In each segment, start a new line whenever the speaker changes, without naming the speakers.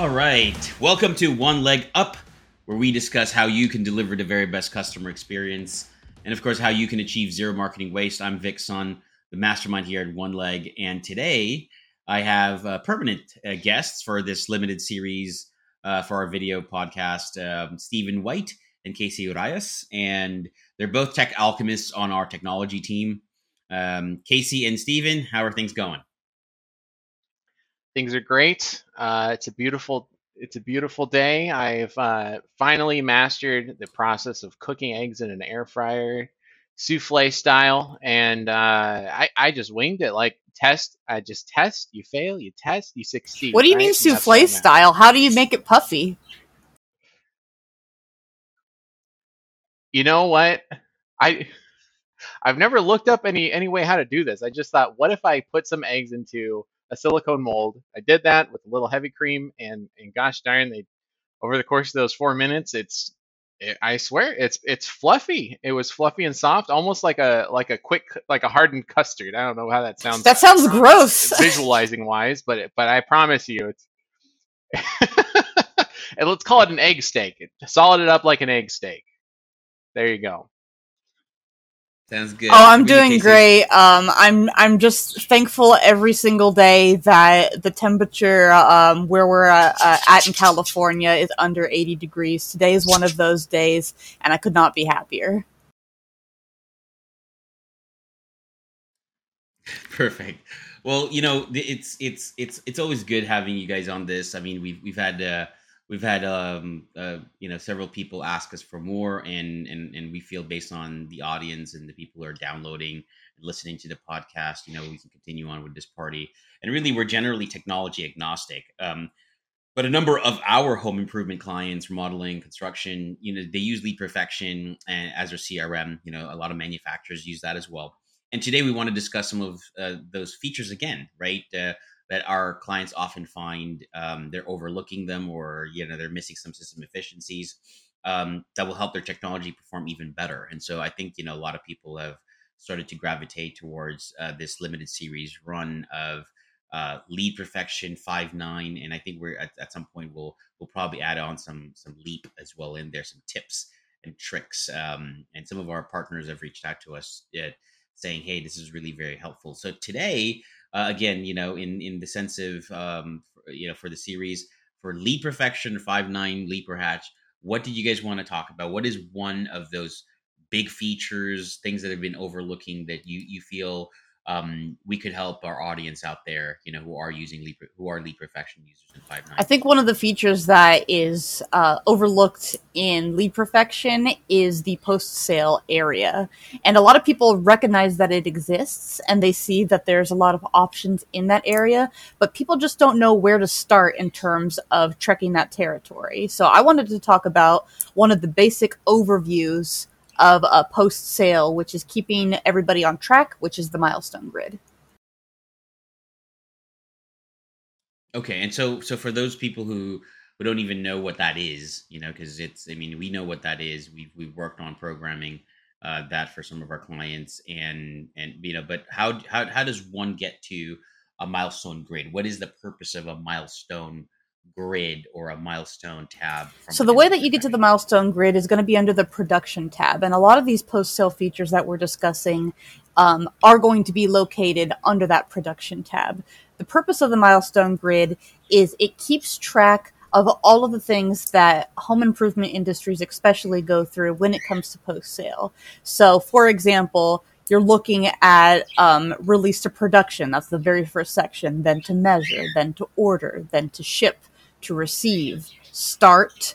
All right. Welcome to One Leg Up, where we discuss how you can deliver the very best customer experience and, of course, how you can achieve zero marketing waste. I'm Vic Sun, the mastermind here at One Leg. And today I have uh, permanent uh, guests for this limited series uh, for our video podcast um, Stephen White and Casey Urias. And they're both tech alchemists on our technology team. Um, Casey and Stephen, how are things going?
Things are great. Uh, it's a beautiful it's a beautiful day. I've uh, finally mastered the process of cooking eggs in an air fryer, souffle style, and uh, I I just winged it. Like test, I just test. You fail, you test, you succeed.
What do you
right?
mean souffle
what I'm at.
style? How do you make it puffy?
You know what? I I've never looked up any any way how to do this. I just thought, what if I put some eggs into a silicone mold? I did that with a little heavy cream, and and gosh darn, they over the course of those four minutes, it's it, I swear it's it's fluffy. It was fluffy and soft, almost like a like a quick like a hardened custard. I don't know how that sounds.
That sounds gross.
visualizing wise, but it, but I promise you, it's. and let's call it an egg steak. Solid it up like an egg steak. There you go.
Sounds good.
Oh, I'm
What
doing great. Um, I'm I'm just thankful every single day that the temperature um, where we're uh, uh, at in California is under 80 degrees. Today is one of those days, and I could not be happier.
Perfect. Well, you know, it's it's it's it's always good having you guys on this. I mean, we've we've had uh, we've had um uh, you know several people ask us for more, and and and we feel based on the audience and the people who are downloading and listening to the podcast, you know, we can continue on with this party. And really, we're generally technology agnostic. Um, but a number of our home improvement clients, remodeling, construction, you know, they use Lead Perfection and as their CRM. You know, a lot of manufacturers use that as well. And today we want to discuss some of uh, those features again, right? Uh, that our clients often find um, they're overlooking them, or you know, they're missing some system efficiencies um, that will help their technology perform even better. And so I think you know a lot of people have started to gravitate towards uh, this limited series run of uh, lead perfection five nine, and I think we're at, at some point we'll we'll probably add on some some leap as well in there, some tips and tricks. Um, and some of our partners have reached out to us uh, saying, "Hey, this is really very helpful." So today, uh, again, you know, in in the sense of um, you know for the series for Lead perfection five nine Leap or Hatch, what did you guys want to talk about? What is one of those big features, things that have been overlooking that you you feel um, we could help our audience out there, you know, who are using lead, who are lead perfection users in five.
I think one of the features that is uh, overlooked in lead perfection is the post sale area. And a lot of people recognize that it exists and they see that there's a lot of options in that area, but people just don't know where to start in terms of trekking that territory. So I wanted to talk about one of the basic overviews of a post sale, which is keeping everybody on track, which is the milestone grid.
Okay, and so so for those people who who don't even know what that is, you know, because it's I mean we know what that is. We've we've worked on programming uh, that for some of our clients, and and you know, but how how how does one get to a milestone grid? What is the purpose of a milestone grid or a milestone tab? from
So the way that you get to the milestone grid is going to be under the production tab, and a lot of these post-sale features that we're discussing um, are going to be located under that production tab. The purpose of the milestone grid is it keeps track of all of the things that home improvement industries especially go through when it comes to post-sale. So, for example, you're looking at um, release to production. That's the very first section. Then to measure, then to order, then to ship, to receive, start,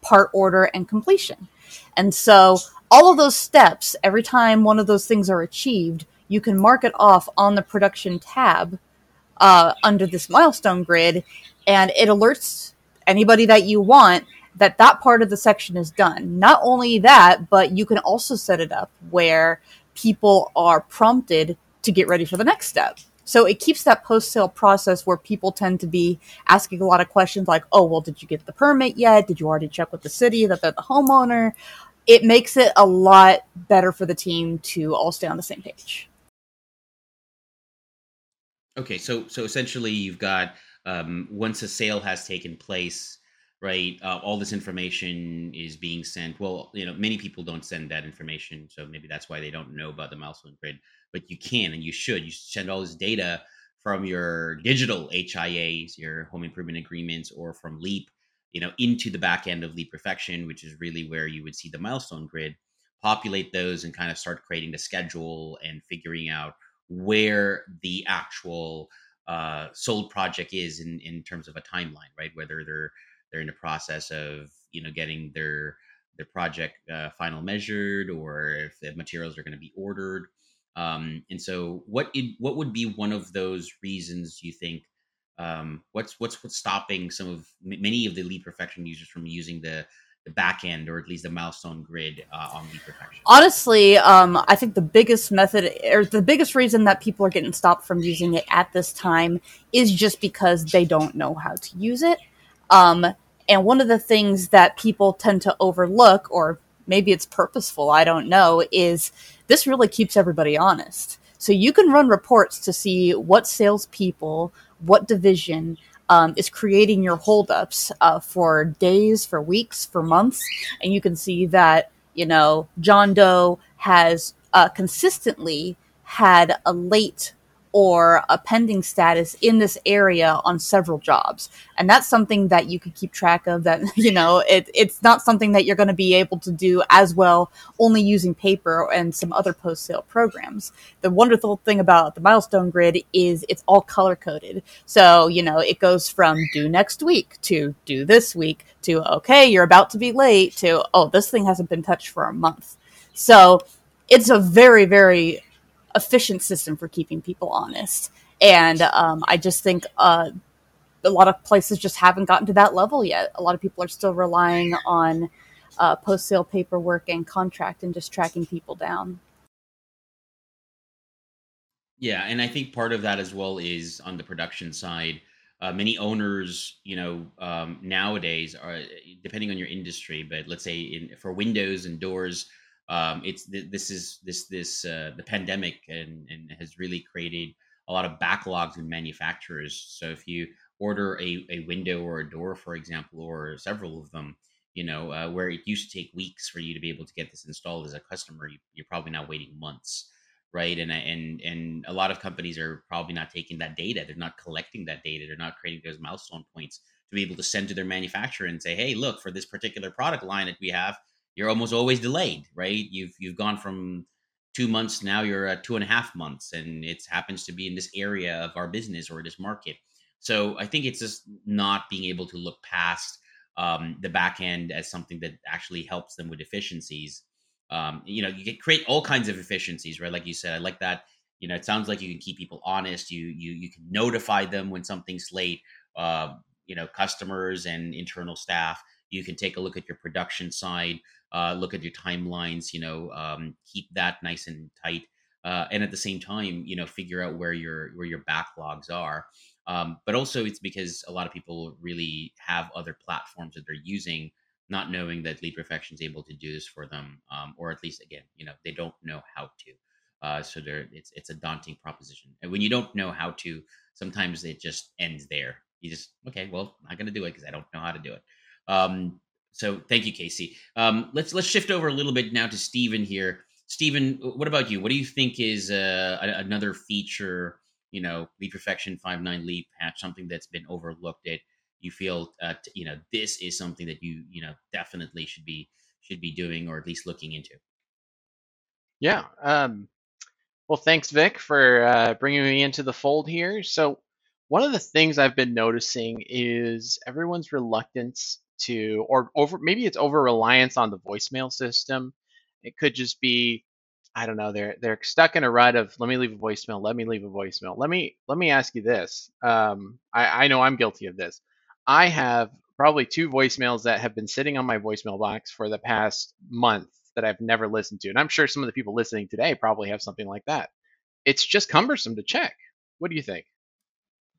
part order, and completion. And so all of those steps, every time one of those things are achieved, you can mark it off on the production tab uh, under this milestone grid, and it alerts anybody that you want that that part of the section is done. Not only that, but you can also set it up where people are prompted to get ready for the next step. So it keeps that post sale process where people tend to be asking a lot of questions like, oh, well, did you get the permit yet? Did you already check with the city that they're the homeowner? It makes it a lot better for the team to all stay on the same page.
Okay, so so essentially you've got um, once a sale has taken place, right? Uh, all this information is being sent. Well, you know, many people don't send that information, so maybe that's why they don't know about the milestone grid. But you can and you should. You send all this data from your digital HIAs, your home improvement agreements, or from Leap, you know, into the back end of Lead Perfection, which is really where you would see the milestone grid. Populate those and kind of start creating the schedule and figuring out where the actual uh, sold project is in in terms of a timeline, right? Whether they're they're in the process of you know getting their their project uh, final measured, or if the materials are going to be ordered, um, and so, what it, what would be one of those reasons you think? Um, what's what's what's stopping some of many of the lead perfection users from using the the back end or at least the milestone grid uh, on lead perfection?
Honestly, um, I think the biggest method or the biggest reason that people are getting stopped from using it at this time is just because they don't know how to use it. Um, and one of the things that people tend to overlook, or maybe it's purposeful, I don't know, is this really keeps everybody honest. So you can run reports to see what salespeople, what division um, is creating your holdups uh, for days, for weeks, for months, and you can see that you know John Doe has uh, consistently had a late or a pending status in this area on several jobs. And that's something that you could keep track of that, you know, it, it's not something that you're going to be able to do as well only using paper and some other post sale programs. The wonderful thing about the milestone grid is it's all color coded. So, you know, it goes from due next week to due this week to, okay, you're about to be late to, oh, this thing hasn't been touched for a month. So it's a very, very efficient system for keeping people honest. And um, I just think uh, a lot of places just haven't gotten to that level yet. A lot of people are still relying on uh, post sale paperwork and contract and just tracking people down.
Yeah, and I think part of that as well is on the production side. Uh, many owners, you know, um, nowadays are depending on your industry, but let's say in for windows and doors, um, it's this is this this uh, the pandemic and and has really created a lot of backlogs in manufacturers. So if you order a, a window or a door, for example, or several of them, you know, uh, where it used to take weeks for you to be able to get this installed as a customer, you, you're probably now waiting months, right? And and and a lot of companies are probably not taking that data. They're not collecting that data. They're not creating those milestone points to be able to send to their manufacturer and say, hey, look, for this particular product line that we have, you're almost always delayed, right? You've you've gone from two months now you're at two and a half months, and it happens to be in this area of our business or this market. So I think it's just not being able to look past um, the back end as something that actually helps them with efficiencies. Um, you know, you can create all kinds of efficiencies, right? Like you said, I like that. You know, it sounds like you can keep people honest. You you you can notify them when something's late. Uh, you know, customers and internal staff. You can take a look at your production side uh, look at your timelines, you know, um, keep that nice and tight. Uh, and at the same time, you know, figure out where your where your backlogs are. Um, but also, it's because a lot of people really have other platforms that they're using, not knowing that Lead Perfection is able to do this for them, um, or at least again, you know, they don't know how to. Uh, so there, it's it's a daunting proposition. And when you don't know how to, sometimes it just ends there. You just okay, well, I'm not going to do it because I don't know how to do it. Um, so thank you, Casey. Um, let's let's shift over a little bit now to Stephen here. Stephen, what about you? What do you think is uh, another feature? You know, Lead Perfection five nine Leap Hatch, something that's been overlooked. It you feel uh, t- you know this is something that you you know definitely should be should be doing or at least looking into.
Yeah. Um, well, thanks, Vic, for uh, bringing me into the fold here. So, one of the things I've been noticing is everyone's reluctance to, or over maybe it's over reliance on the voicemail system. It could just be, I don't know, they're they're stuck in a rut of let me leave a voicemail, let me leave a voicemail. Let me let me ask you this. Um, I, I know I'm guilty of this. I have probably two voicemails that have been sitting on my voicemail box for the past month that I've never listened to. And I'm sure some of the people listening today probably have something like that. It's just cumbersome to check. What do you think?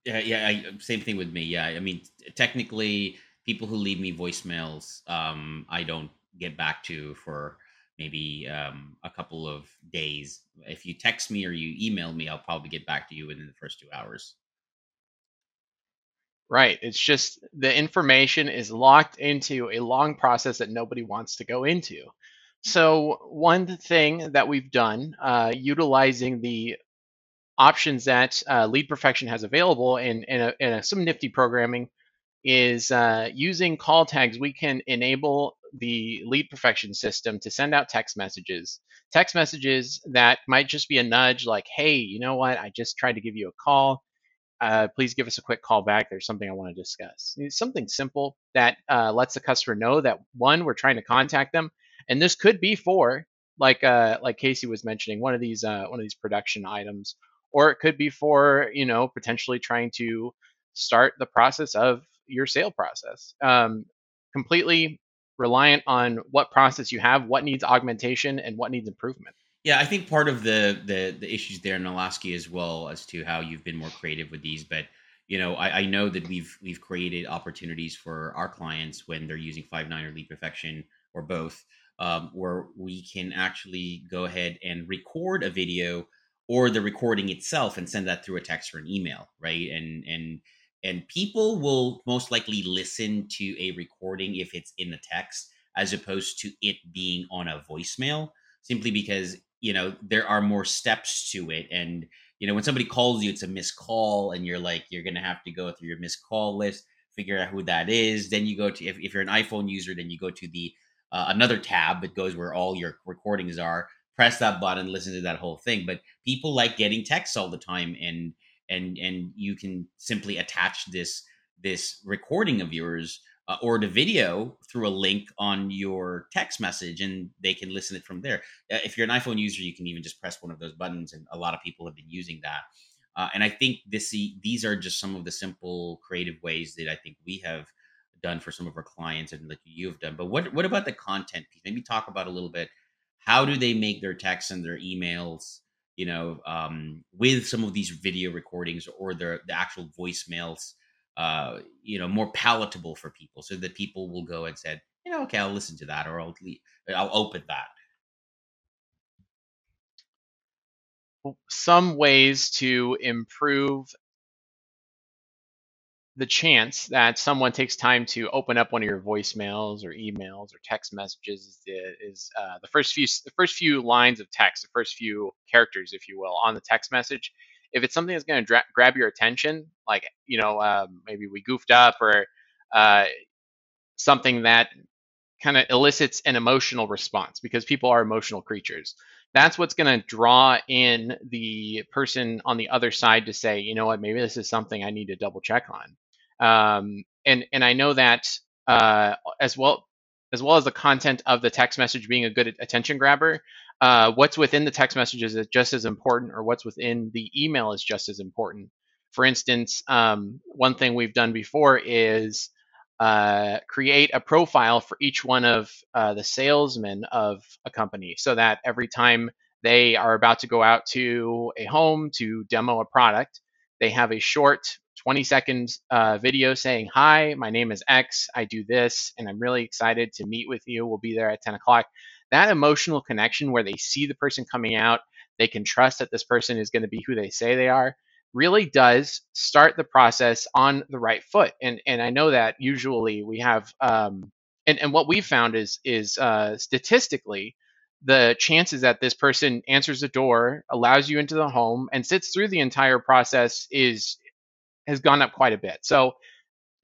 Yeah, yeah, I, same thing with me. Yeah, I mean, technically, people who leave me voicemails, um, I don't get back to for maybe um, a couple of days. If you text me or you email me, I'll probably get back to you within the first two hours.
Right. It's just the information is locked into a long process that nobody wants to go into. So, one thing that we've done, uh, utilizing the options that uh, Lead Perfection has available in, in, a, a, some nifty programming, is uh, using call tags. We can enable the Lead Perfection system to send out text messages. Text messages that might just be a nudge, like, hey, you know what? I just tried to give you a call uh, please give us a quick call back. There's something I want to discuss. It's something simple that uh, lets the customer know that one, we're trying to contact them, and this could be for like uh, like Casey was mentioning one of these uh, one of these production items, or it could be for you know potentially trying to start the process of your sale process. Um, completely reliant on what process you have, what needs augmentation, and what needs improvement.
Yeah, I think part of the the the issues there, ask you as well as to how you've been more creative with these. But you know, I, I know that we've we've created opportunities for our clients when they're using Five9 or Lead Perfection or both, um, where we can actually go ahead and record a video or the recording itself and send that through a text or an email, right? And and and people will most likely listen to a recording if it's in the text as opposed to it being on a voicemail simply because you know there are more steps to it. And you know when somebody calls you it's a missed call and you're like you're gonna have to go through your missed call list figure out who that is. Then you go to if, if you're an iphone user then you go to the uh, another tab that goes where all your recordings are press that button listen to that whole thing. But people like getting texts all the time and and and you can simply attach this this recording of yours uh, or the video through a link on your text message and they can listen it from there. Uh, if you're an iPhone user, you can even just press one of those buttons, and a lot of people have been using that. Uh, and I think this these are just some of the simple creative ways that I think we have done for some of our clients and that you have done. But what what about the content piece? Maybe talk about a little bit. How do they make their texts and their emails? You know, um, with some of these video recordings or the, the actual voicemails uh, you know, more palatable for people, so that people will go and said, you know, okay, I'll listen to that, or I'll I'll open that.
Some ways to improve the chance that someone takes time to open up one of your voicemails or emails or text messages is, uh, the first few the first few lines of text, the first few characters, if you will, on the text message if it's something that's going to dra- grab your attention, like you know um, maybe we goofed up or uh, something that kind of elicits an emotional response because people are emotional creatures. That's what's going to draw in the person on the other side to say, you know what, maybe this is something I need to double check on. Um, and and I know that uh, as well as well as the content of the text message being a good attention grabber, uh, what's within the text message is just as important, or what's within the email is just as important. For instance, um, one thing we've done before is uh, create a profile for each one of uh, the salesmen of a company so that every time they are about to go out to a home to demo a product, they have a short 20 seconds uh, video saying, Hi, my name is X. I do this, and I'm really excited to meet with you. We'll be there at 10 o'clock that emotional connection where they see the person coming out, they can trust that this person is going to be who they say they are, really does start the process on the right foot. And and I know that usually we have um, and and what we've found is is uh, statistically the chances that this person answers the door, allows you into the home, and sits through the entire process is has gone up quite a bit. So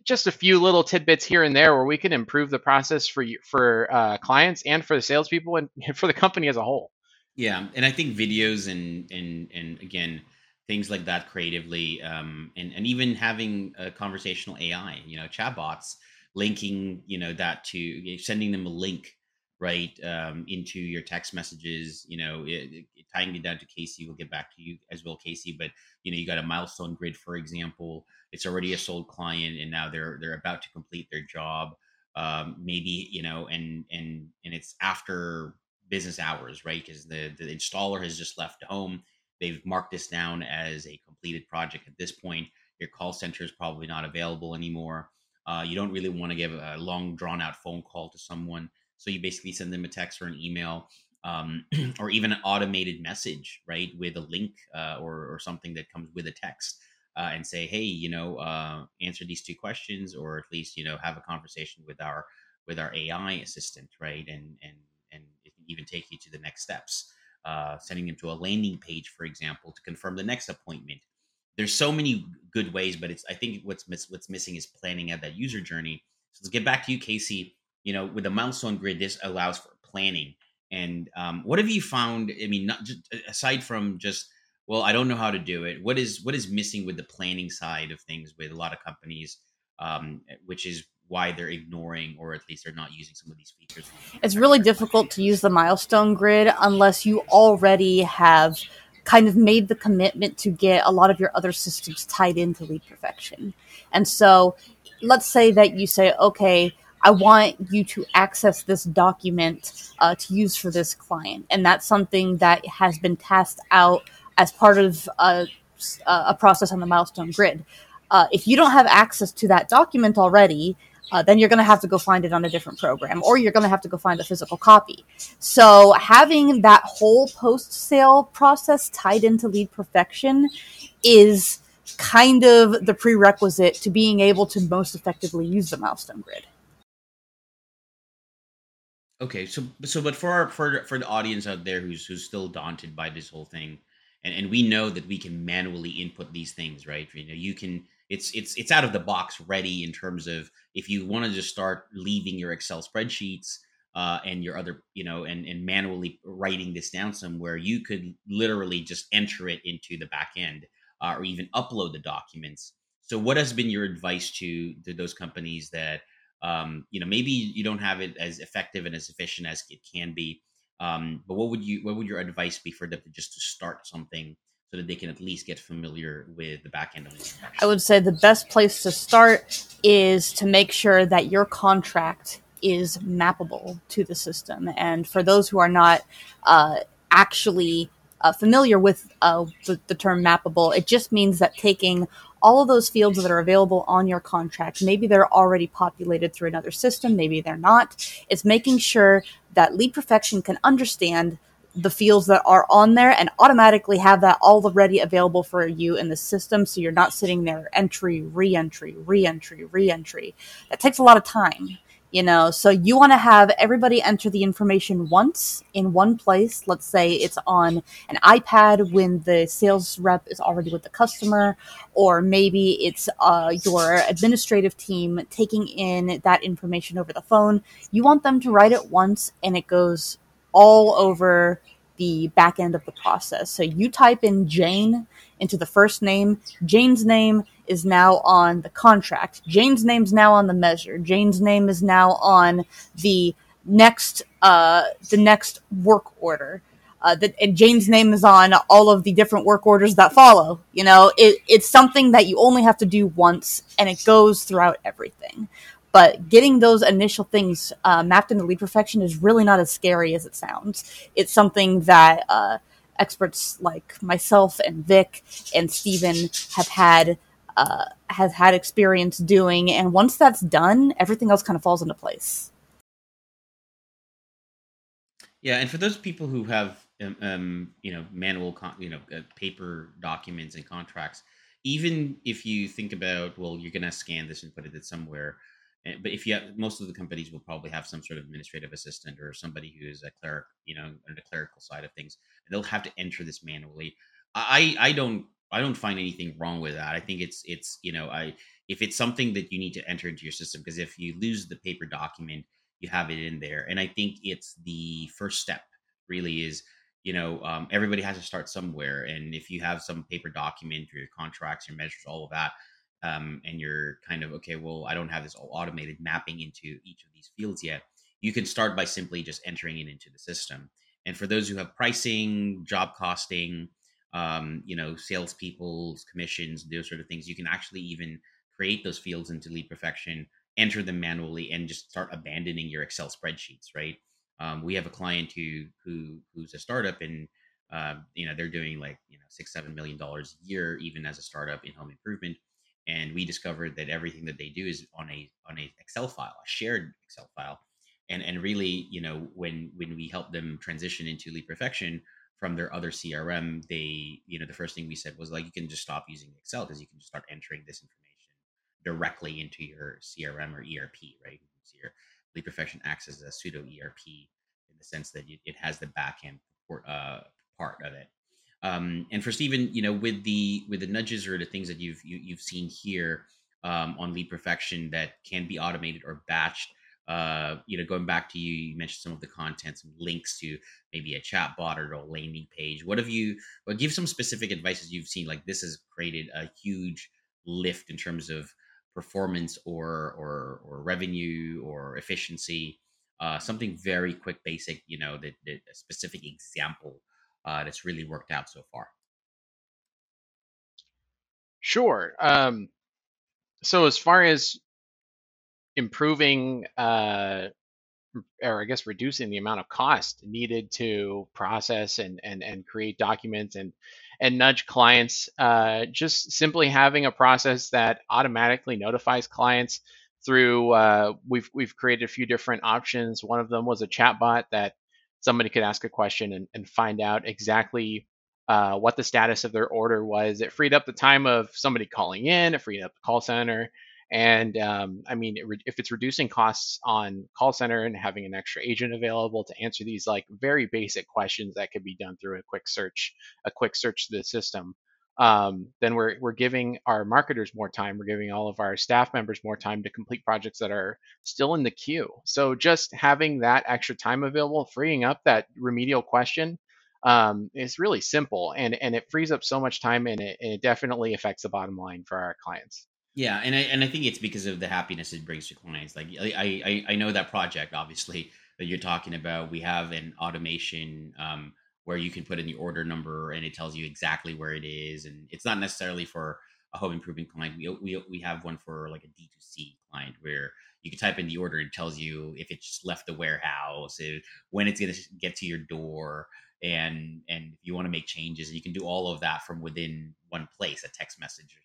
just a few little tidbits here and there where we can improve the process for for uh, clients and for the salespeople and for the company as a whole.
Yeah, and I think videos and and and again things like that creatively, um, and and even having a conversational AI, you know, chatbots linking, you know, that to sending them a link right um, into your text messages you know it, it, tying it down to casey we'll get back to you as well casey but you know you got a milestone grid for example it's already a sold client and now they're they're about to complete their job um, maybe you know and and and it's after business hours right because the the installer has just left home they've marked this down as a completed project at this point your call center is probably not available anymore uh, you don't really want to give a long drawn out phone call to someone so you basically send them a text or an email, um, or even an automated message, right, with a link uh, or, or something that comes with a text. uh, and say, hey, you know, uh, answer these two questions, or at least you know have a conversation with our with our AI assistant, right? And and and it can even take you to the next steps. Uh, sending them to a landing page, for example, to confirm the next appointment. There's so many good ways, but it's I think what's miss, what's missing is planning out that user journey. So let's get back to you, Casey. You know, with the milestone grid, this allows for planning. And um, what have you found? I mean, not just aside from just well, I don't know how to do it. What is what is missing with the planning side of things with a lot of companies, um, which is why they're ignoring or at least they're not using some of these features.
It's really difficult to use the milestone grid unless you already have kind of made the commitment to get a lot of your other systems tied into lead perfection. And so let's say that you say, okay, I want you to access this document uh, to use for this client. And that's something that has been tasked out as part of a, a process on the milestone grid. Uh, if you don't have access to that document already, uh, then you're going to have to go find it on a different program or you're going to have to go find a physical copy. So having that whole post sale process tied into lead perfection is kind of the prerequisite to being able to most effectively use the milestone grid.
Okay, so so but for our for for the audience out there who's who's still daunted by this whole thing, and and we know that we can manually input these things, right? You know, you can it's it's it's out of the box ready in terms of if you want to just start leaving your Excel spreadsheets uh, and your other you know and and manually writing this down somewhere, you could literally just enter it into the back end uh, or even upload the documents. So, what has been your advice to to those companies that um, you know maybe you don't have it as effective and as efficient as it can be um, but what would you what would your advice be for them to just to start something so that they can at least get familiar with the back end of the
I would say the best place to start is to make sure that your contract is mappable to the system. And for those who are not uh, actually uh, familiar with uh, the, the term mappable, it just means that taking all of those fields that are available on your contract. Maybe they're already populated through another system, maybe they're not. It's making sure that Lead Perfection can understand the fields that are on there and automatically have that all already available for you in the system so you're not sitting there entry, re entry, re entry, re entry. That takes a lot of time you know so you want to have everybody enter the information once in one place. Let's say it's on an ipad when the sales rep is already with the customer or maybe it's uh, your administrative team taking in that information over the phone. You want them to write it once and it goes all over the back end of the process so you type in jane into the first name jane's name is now on the contract. Jane's name's now on the measure. Jane's name is now on the next uh, the next work order. Uh, that and Jane's name is on all of the different work orders that follow. You know, it, it's something that you only have to do once, and it goes throughout everything. But getting those initial things uh, mapped into lead perfection is really not as scary as it sounds. It's something that uh, experts like myself and Vic and Stephen have had uh, had experience doing. And once that's done, everything else kind of falls into place.
Yeah, and for those people who have um, um you know manual con- you know uh, paper documents and contracts, even if you think about well, you're gonna scan this and put it somewhere. But if you have, most of the companies will probably have some sort of administrative assistant or somebody who is a cleric, you know, on the clerical side of things. They'll have to enter this manually. I I don't I don't find anything wrong with that. I think it's it's you know I if it's something that you need to enter into your system because if you lose the paper document, you have it in there, and I think it's the first step. Really is you know um, everybody has to start somewhere, and if you have some paper document or your contracts, your measures, all of that, um, and you're kind of okay, well I don't have this all automated mapping into each of these fields yet. You can start by simply just entering it into the system. And for those who have pricing, job costing, um, you know, salespeople's commissions, those sort of things. You can actually even create those fields into Lead Perfection, enter them manually, and just start abandoning your Excel spreadsheets. Right? Um, we have a client who who who's a startup, and uh, you know they're doing like you know six seven million dollars a year, even as a startup in home improvement. And we discovered that everything that they do is on a on a Excel file, a shared Excel file. And and really, you know, when when we help them transition into Lead Perfection, from their other CRM, they, you know, the first thing we said was like, you can just stop using Excel because you can just start entering this information directly into your CRM or ERP, right? So your Lead Perfection acts as a pseudo ERP in the sense that it has the backend uh, part of it. Um, and for Stephen, you know, with the with the nudges or the things that you've you, have you have seen here um, on Lead Perfection that can be automated or batched, uh, you know, going back to you, you mentioned some of the content, some links to maybe a chat bot or a landing page. What have you? Well, give some specific advice as you've seen. Like this has created a huge lift in terms of performance or or or revenue or efficiency. Uh, something very quick, basic. You know, that a specific example uh, that's really worked out so far.
Sure. Um, so as far as improving uh, or I guess reducing the amount of cost needed to process and and and create documents and and nudge clients. Uh, just simply having a process that automatically notifies clients through. Uh, we've we've created a few different options. One of them was a chatbot that somebody could ask a question and, and find out exactly uh, what the status of their order was. It freed up the time of somebody calling in. It freed up the call center. And um, I mean, if it's reducing costs on call center and having an extra agent available to answer these like very basic questions that could be done through a quick search, a quick search to the system, um, then we're we're giving our marketers more time. We're giving all of our staff members more time to complete projects that are still in the queue. So just having that extra time available, freeing up that remedial question, um, is really simple, and and it frees up so much time, and it, and it definitely affects the bottom line for our clients.
Yeah, and I and I think it's because of the happiness it brings to clients. Like I I, I know that project obviously that you're talking about. We have an automation um, where you can put in the order number and it tells you exactly where it is, and it's not necessarily for a home improvement client. We we we have one for like a D2C client where you can type in the order and tells you if it just left the warehouse, if, when it's going to get to your door, and and if you want to make changes, you can do all of that from within one place, a text message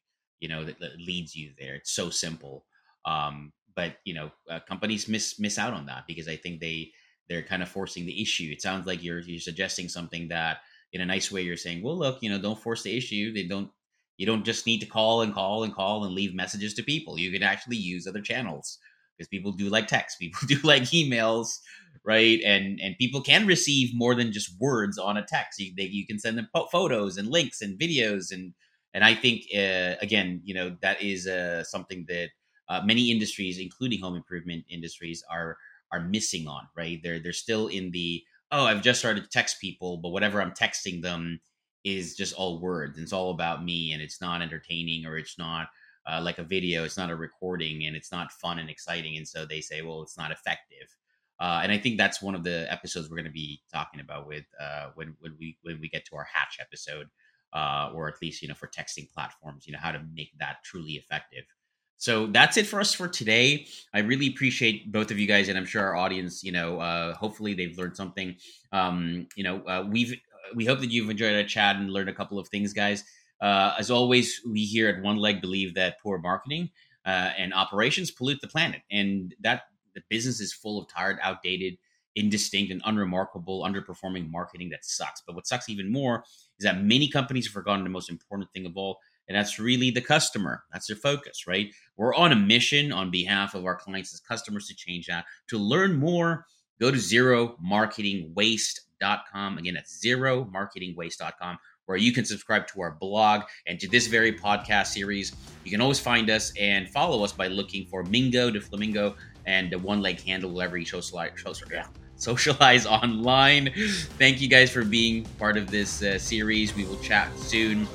you know that, that leads you there it's so simple um, but you know uh, companies miss miss out on that because i think they they're kind of forcing the issue. It sounds like you're you're suggesting something that in a nice way you're saying well look you know don't force the issue. They don't you don't just need to call and call and call and leave messages to people. You can actually use other channels. Because people do like text people do like emails right? And and people can receive more than just words on a text. You, they, you can send them photos and links and videos and and I think uh, again, you know, that is uh, something that uh, many industries, including home improvement industries, are are missing on. Right? They're they're still in the oh, I've just started to text people, but whatever I'm texting them is just all words. And it's all about me, and it's not entertaining, or it's not uh, like a video. It's not a recording, and it's not fun and exciting. And so they say, well, it's not effective. Uh, and I think that's one of the episodes we're going to be talking about with uh, when when we when we get to our hatch episode uh, or at least you know for texting platforms you know how to make that truly effective so that's it for us for today. I really appreciate both of you guys and i'm sure our audience you know uh, hopefully they've learned something. Um, you know uh, we've we hope that you've enjoyed our chat and learned a couple of things guys. Uh, as always we here at one leg believe that poor marketing uh, and operations pollute the planet and that the business is full of tired outdated indistinct and unremarkable underperforming marketing that sucks. But what sucks even more is that many companies have forgotten the most important thing of all, and that's really the customer. That's their focus, right? We're on a mission on behalf of our clients as customers to change that. To learn more, go to zeromarketingwaste.com. Again, that's zeromarketingwaste.com, where you can subscribe to our blog and to this very podcast series. You can always find us and follow us by looking for Mingo to Flamingo and the one leg handle wherever you yeah socialize online. Thank you guys for being part of this uh, series. We will chat soon.